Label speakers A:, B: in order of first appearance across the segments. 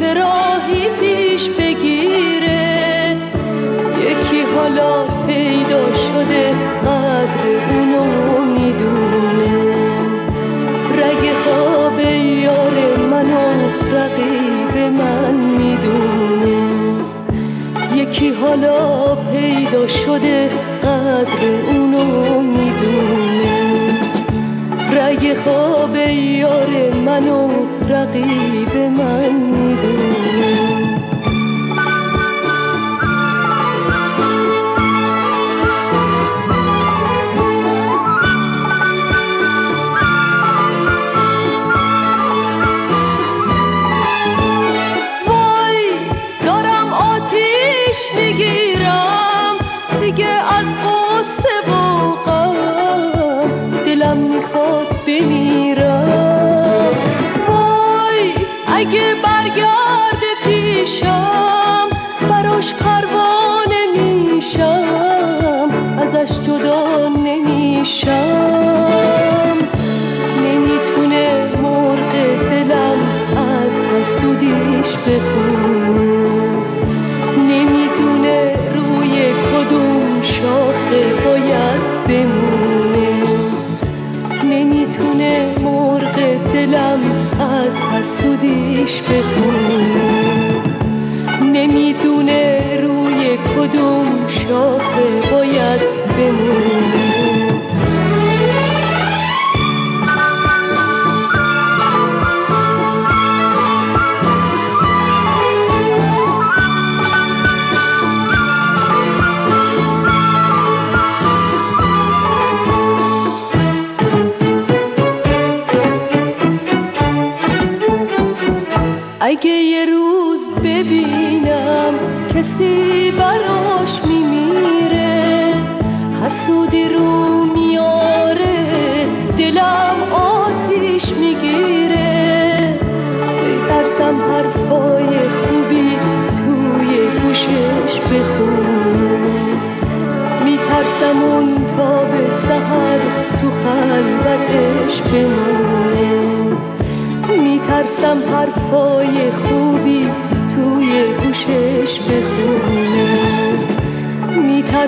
A: که راهی پیش بگیره. یکی حالا پیدا شده قدر اونو می‌دونه. رگ خواب یار منو رقیب من می‌دونه. یکی حالا پیدا شده قدر اونو می‌دونه. رگ خواب یار من و رقیب من دونی وای دارم آتیش می‌گیرم. دیگه از قصه اگه برگرد پیشم حسودیش بخونه نمی‌دونه روی کدوم شاخه باید بمونه اگه یه روز ببینم کسی براش میمیره حسودی رو میاره دلم آتیش می‌گیره. ترسم حرفای خوبی توی گوشش بخونه. میترسم اون تا به سهر تو خلوتش بمونه. میترسم حرفای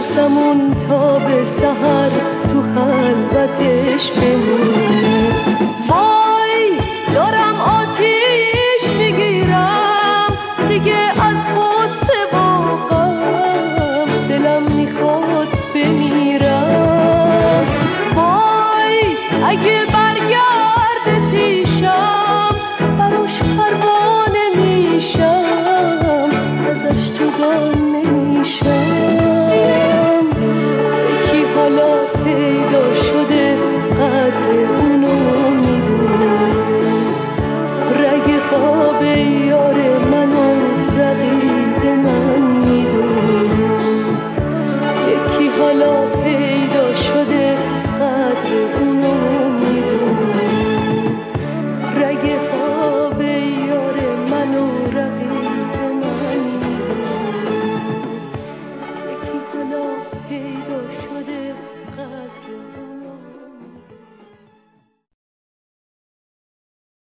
A: میترسم اون تا به سهر تو خلوتش بمونه. وای دارم آتیش می‌گیرم دیگه از قصه واقعا دلم می‌خواد بمیرم. وای اگه برگرد پیشم Hey,